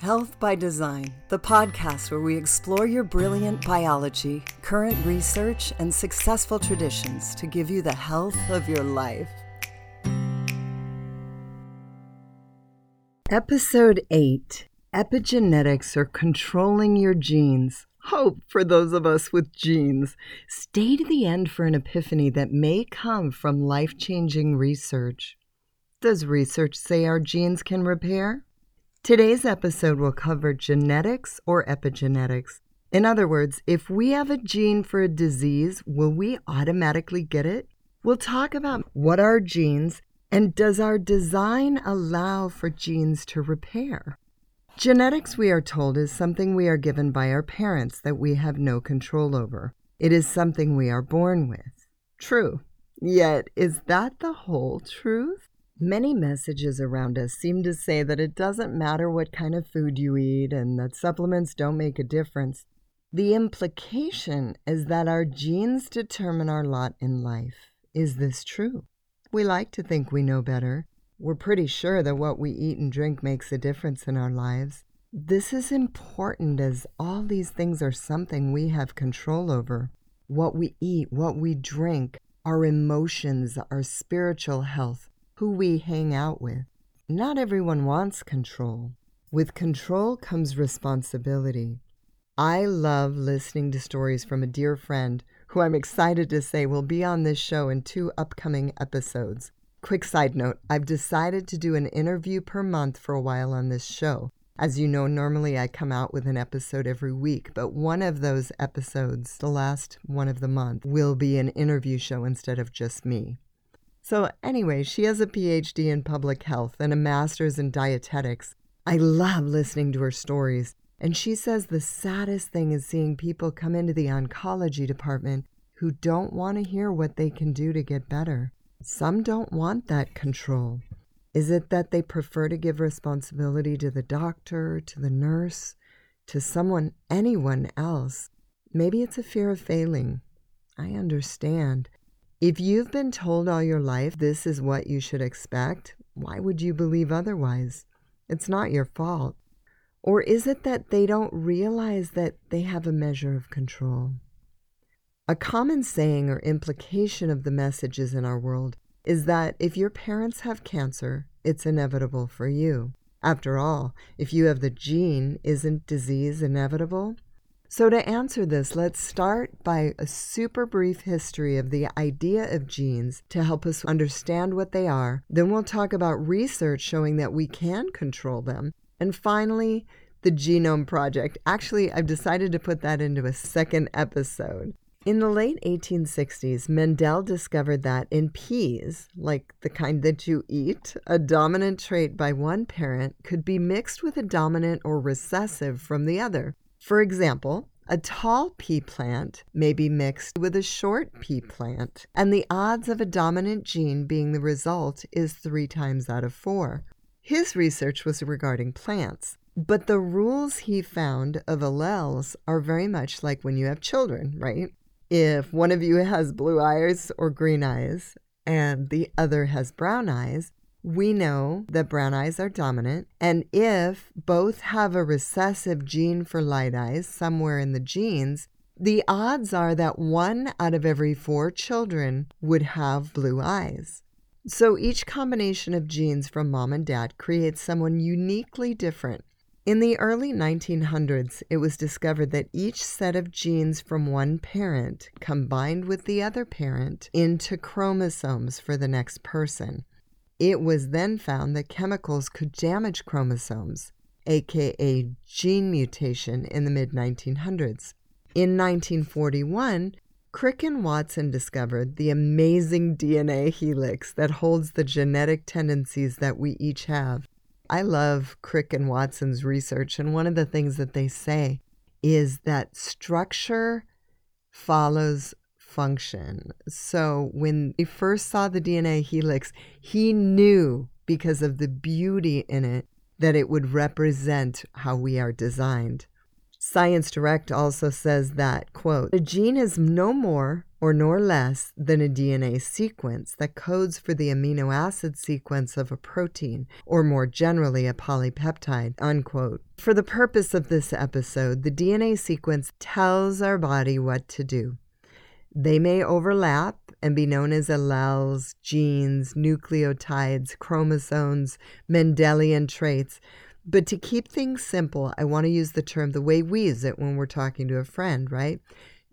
Health by Design, the podcast where we explore your brilliant biology, current research, and successful traditions to give you the health of your life. Episode 8 Epigenetics or Controlling Your Genes. Hope for those of us with genes. Stay to the end for an epiphany that may come from life changing research. Does research say our genes can repair? Today's episode will cover genetics or epigenetics. In other words, if we have a gene for a disease, will we automatically get it? We'll talk about what are genes and does our design allow for genes to repair? Genetics, we are told, is something we are given by our parents that we have no control over. It is something we are born with. True. Yet, is that the whole truth? Many messages around us seem to say that it doesn't matter what kind of food you eat and that supplements don't make a difference. The implication is that our genes determine our lot in life. Is this true? We like to think we know better. We're pretty sure that what we eat and drink makes a difference in our lives. This is important as all these things are something we have control over. What we eat, what we drink, our emotions, our spiritual health, who we hang out with. Not everyone wants control. With control comes responsibility. I love listening to stories from a dear friend who I'm excited to say will be on this show in two upcoming episodes. Quick side note I've decided to do an interview per month for a while on this show. As you know, normally I come out with an episode every week, but one of those episodes, the last one of the month, will be an interview show instead of just me. So, anyway, she has a PhD in public health and a master's in dietetics. I love listening to her stories. And she says the saddest thing is seeing people come into the oncology department who don't want to hear what they can do to get better. Some don't want that control. Is it that they prefer to give responsibility to the doctor, to the nurse, to someone, anyone else? Maybe it's a fear of failing. I understand. If you've been told all your life this is what you should expect, why would you believe otherwise? It's not your fault. Or is it that they don't realize that they have a measure of control? A common saying or implication of the messages in our world is that if your parents have cancer, it's inevitable for you. After all, if you have the gene, isn't disease inevitable? So, to answer this, let's start by a super brief history of the idea of genes to help us understand what they are. Then, we'll talk about research showing that we can control them. And finally, the Genome Project. Actually, I've decided to put that into a second episode. In the late 1860s, Mendel discovered that in peas, like the kind that you eat, a dominant trait by one parent could be mixed with a dominant or recessive from the other. For example, a tall pea plant may be mixed with a short pea plant, and the odds of a dominant gene being the result is three times out of four. His research was regarding plants, but the rules he found of alleles are very much like when you have children, right? If one of you has blue eyes or green eyes and the other has brown eyes, we know that brown eyes are dominant, and if both have a recessive gene for light eyes somewhere in the genes, the odds are that one out of every four children would have blue eyes. So each combination of genes from mom and dad creates someone uniquely different. In the early 1900s, it was discovered that each set of genes from one parent combined with the other parent into chromosomes for the next person. It was then found that chemicals could damage chromosomes, aka gene mutation, in the mid 1900s. In 1941, Crick and Watson discovered the amazing DNA helix that holds the genetic tendencies that we each have. I love Crick and Watson's research, and one of the things that they say is that structure follows function. So when he first saw the DNA helix, he knew because of the beauty in it that it would represent how we are designed. Science Direct also says that, quote, a gene is no more or nor less than a DNA sequence that codes for the amino acid sequence of a protein, or more generally, a polypeptide, unquote. For the purpose of this episode, the DNA sequence tells our body what to do. They may overlap and be known as alleles, genes, nucleotides, chromosomes, Mendelian traits, but to keep things simple, I want to use the term the way we use it when we're talking to a friend, right?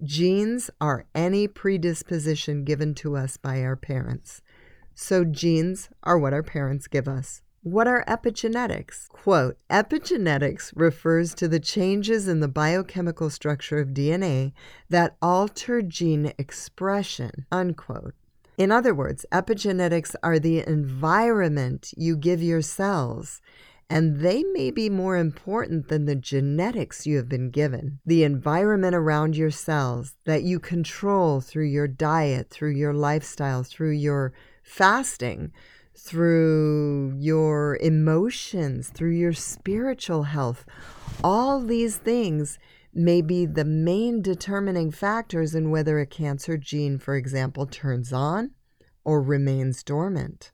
Genes are any predisposition given to us by our parents. So genes are what our parents give us. What are epigenetics? Quote Epigenetics refers to the changes in the biochemical structure of DNA that alter gene expression. Unquote. In other words, epigenetics are the environment you give your cells and they may be more important than the genetics you have been given. The environment around your cells that you control through your diet, through your lifestyle, through your fasting, through your emotions, through your spiritual health. All these things may be the main determining factors in whether a cancer gene, for example, turns on or remains dormant.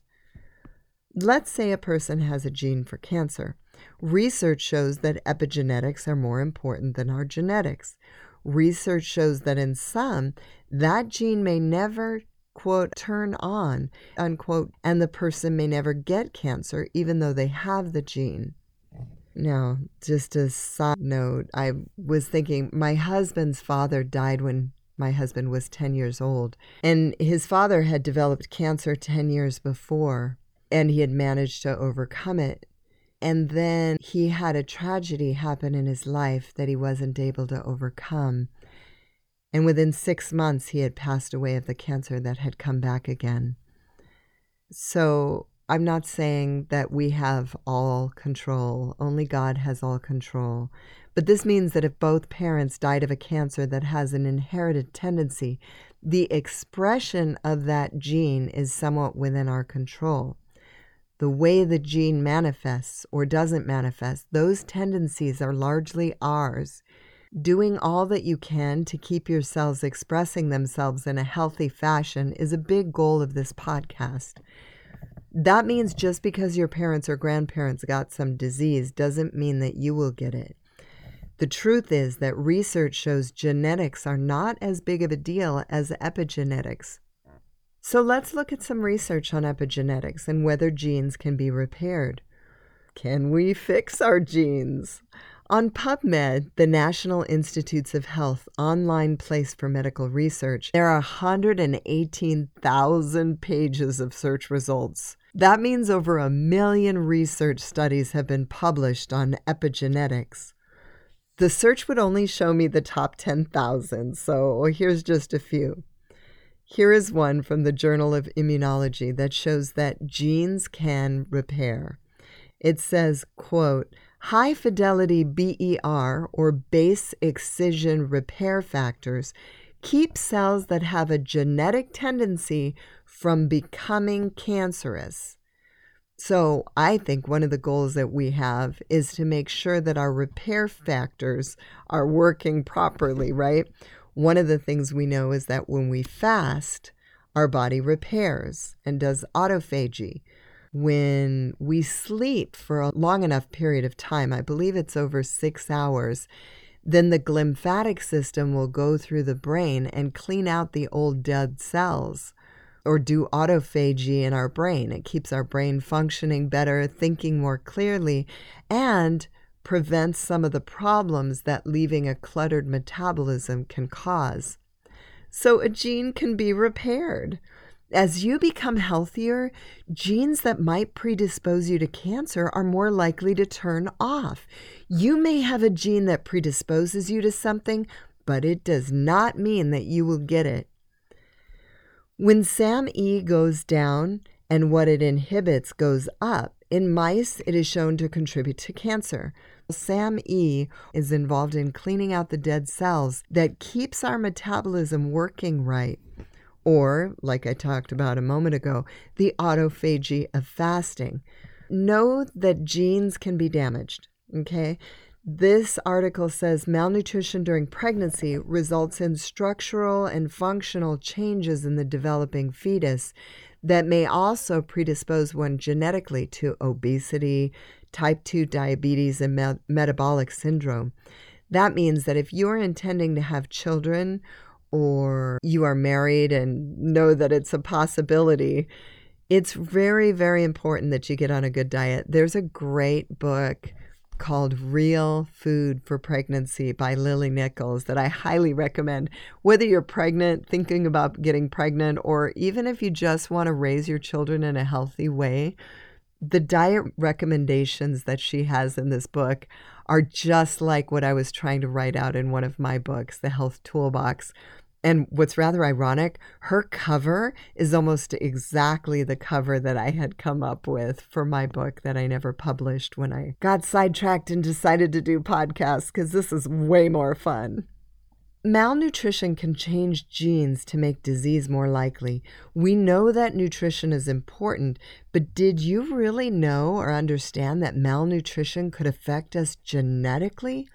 Let's say a person has a gene for cancer. Research shows that epigenetics are more important than our genetics. Research shows that in some, that gene may never, quote, turn on, unquote, and the person may never get cancer even though they have the gene. Now, just a side note, I was thinking my husband's father died when my husband was 10 years old, and his father had developed cancer 10 years before and he had managed to overcome it. And then he had a tragedy happen in his life that he wasn't able to overcome. And within six months, he had passed away of the cancer that had come back again. So I'm not saying that we have all control, only God has all control. But this means that if both parents died of a cancer that has an inherited tendency, the expression of that gene is somewhat within our control the way the gene manifests or doesn't manifest, those tendencies are largely ours. Doing all that you can to keep your cells expressing themselves in a healthy fashion is a big goal of this podcast. That means just because your parents or grandparents got some disease doesn't mean that you will get it. The truth is that research shows genetics are not as big of a deal as epigenetics. So let's look at some research on epigenetics and whether genes can be repaired. Can we fix our genes? On PubMed, the National Institutes of Health online place for medical research, there are 118,000 pages of search results. That means over a million research studies have been published on epigenetics. The search would only show me the top 10,000, so here's just a few. Here is one from the Journal of Immunology that shows that genes can repair. It says, quote, high fidelity BER or base excision repair factors keep cells that have a genetic tendency from becoming cancerous. So, I think one of the goals that we have is to make sure that our repair factors are working properly, right? One of the things we know is that when we fast, our body repairs and does autophagy. When we sleep for a long enough period of time, I believe it's over six hours, then the glymphatic system will go through the brain and clean out the old dead cells or do autophagy in our brain. It keeps our brain functioning better, thinking more clearly, and prevents some of the problems that leaving a cluttered metabolism can cause. So, a gene can be repaired. As you become healthier, genes that might predispose you to cancer are more likely to turn off. You may have a gene that predisposes you to something, but it does not mean that you will get it. When SAMe goes down and what it inhibits goes up, in mice, it is shown to contribute to cancer. SAMe is involved in cleaning out the dead cells that keeps our metabolism working right. Or, like I talked about a moment ago, the autophagy of fasting. Know that genes can be damaged, okay? This article says malnutrition during pregnancy results in structural and functional changes in the developing fetus that may also predispose one genetically to obesity, type 2 diabetes, and me- metabolic syndrome. That means that if you're intending to have children or you are married and know that it's a possibility, it's very, very important that you get on a good diet. There's a great book called Real Food for Pregnancy by Lily Nichols that I highly recommend. Whether you're pregnant, thinking about getting pregnant, or even if you just want to raise your children in a healthy way, the diet recommendations that she has in this book are just like what I was trying to write out in one of my books, The Health Toolbox. And what's rather ironic, her cover is almost exactly the cover that I had come up with for my book that I never published when I got sidetracked and decided to do podcasts because this is way more fun. Malnutrition can change genes to make disease more likely. We know that nutrition is important, but did you really know or understand that malnutrition could affect us genetically?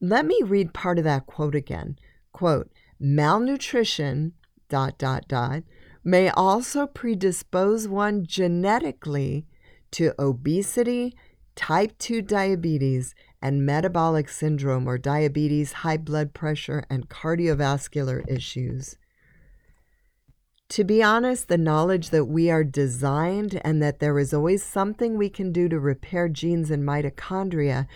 Let me read part of that quote again. Quote, malnutrition dot dot dot may also predispose one genetically to obesity, type 2 diabetes, and metabolic syndrome or diabetes, high blood pressure, and cardiovascular issues. To be honest, the knowledge that we are designed and that there is always something we can do to repair genes in mitochondria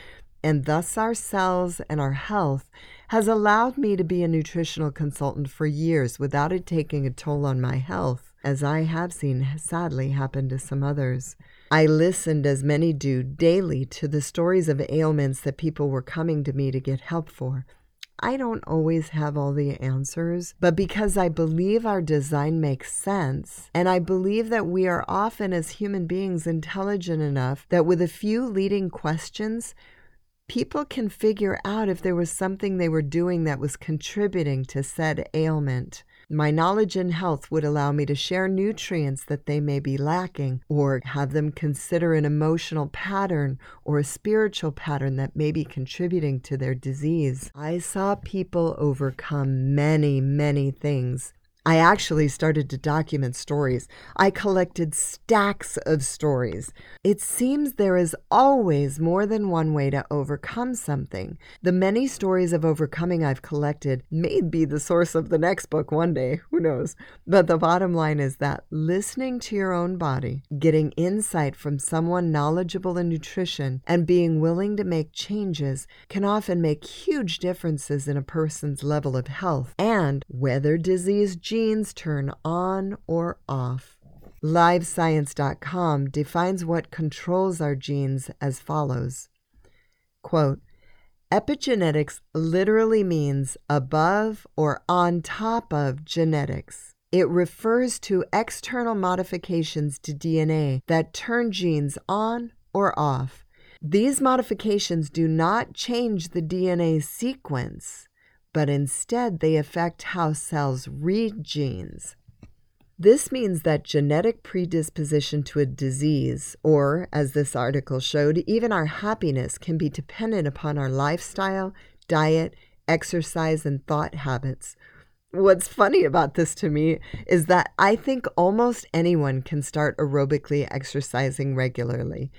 and thus our cells and our health has allowed me to be a nutritional consultant for years without it taking a toll on my health, as I have seen sadly happen to some others. I listened, as many do, daily to the stories of ailments that people were coming to me to get help for. I don't always have all the answers, but because I believe our design makes sense, and I believe that we are often, as human beings, intelligent enough that with a few leading questions, people can figure out if there was something they were doing that was contributing to said ailment. My knowledge in health would allow me to share nutrients that they may be lacking, or have them consider an emotional pattern or a spiritual pattern that may be contributing to their disease. I saw people overcome many, many things I actually started to document stories. I collected stacks of stories. It seems there is always more than one way to overcome something. The many stories of overcoming I've collected may be the source of the next book one day, who knows? But the bottom line is that listening to your own body, getting insight from someone knowledgeable in nutrition, and being willing to make changes can often make huge differences in a person's level of health and whether disease genes turn on or off. LiveScience.com defines what controls our genes as follows Quote, Epigenetics literally means above or on top of genetics. It refers to external modifications to DNA that turn genes on or off. These modifications do not change the DNA sequence but instead they affect how cells read genes. This means that genetic predisposition to a disease, or, as this article showed, even our happiness can be dependent upon our lifestyle, diet, exercise, and thought habits. What's funny about this to me is that I think almost anyone can start aerobically exercising regularly.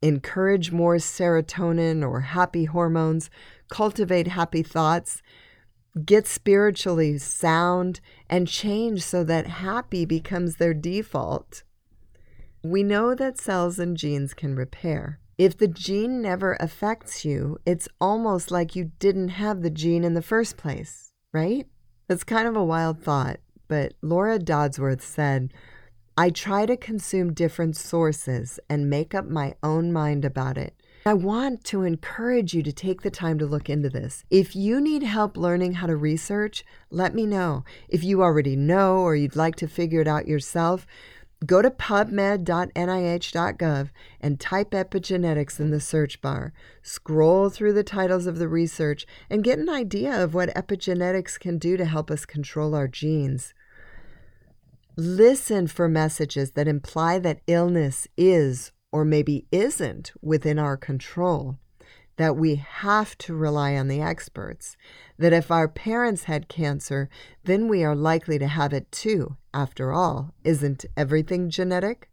Encourage more serotonin or happy hormones, cultivate happy thoughts, get spiritually sound and change so that happy becomes their default. We know that cells and genes can repair. If the gene never affects you, it's almost like you didn't have the gene in the first place, right? That's kind of a wild thought, but Laura Dodsworth said, I try to consume different sources and make up my own mind about it. I want to encourage you to take the time to look into this. If you need help learning how to research, let me know. If you already know or you'd like to figure it out yourself, go to pubmed.nih.gov and type epigenetics in the search bar. Scroll through the titles of the research and get an idea of what epigenetics can do to help us control our genes. Listen for messages that imply that illness is or maybe isn't within our control. that we have to rely on the experts, that if our parents had cancer, then we are likely to have it too. After all, isn't everything genetic?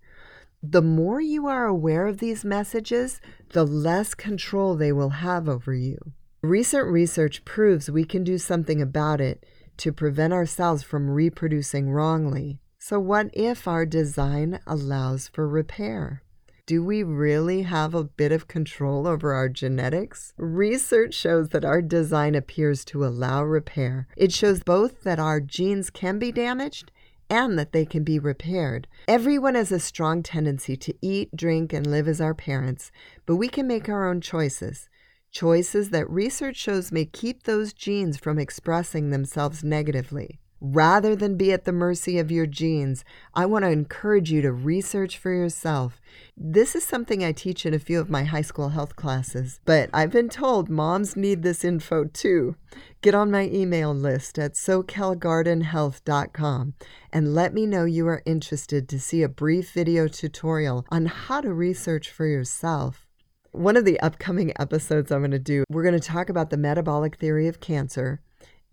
The more you are aware of these messages, the less control they will have over you. Recent research proves we can do something about it to prevent ourselves from reproducing wrongly. So, what if our design allows for repair? Do we really have a bit of control over our genetics? Research shows that our design appears to allow repair. It shows both that our genes can be damaged and that they can be repaired. Everyone has a strong tendency to eat, drink, and live as our parents, but we can make our own choices. Choices that research shows may keep those genes from expressing themselves negatively. Rather than be at the mercy of your genes, I want to encourage you to research for yourself. This is something I teach in a few of my high school health classes, but I've been told moms need this info too. Get on my email list at soquelgardenhealth.com and let me know you are interested to see a brief video tutorial on how to research for yourself. One of the upcoming episodes I'm going to do, we're going to talk about the metabolic theory of cancer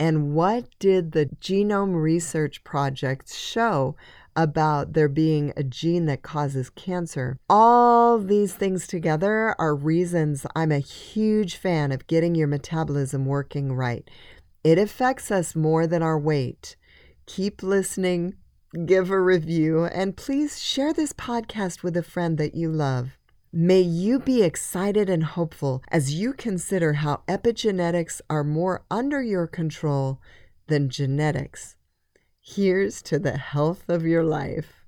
and what did the Genome Research projects show about there being a gene that causes cancer? All these things together are reasons I'm a huge fan of getting your metabolism working right. It affects us more than our weight. Keep listening, give a review, and please share this podcast with a friend that you love. May you be excited and hopeful as you consider how epigenetics are more under your control than genetics. Here's to the health of your life.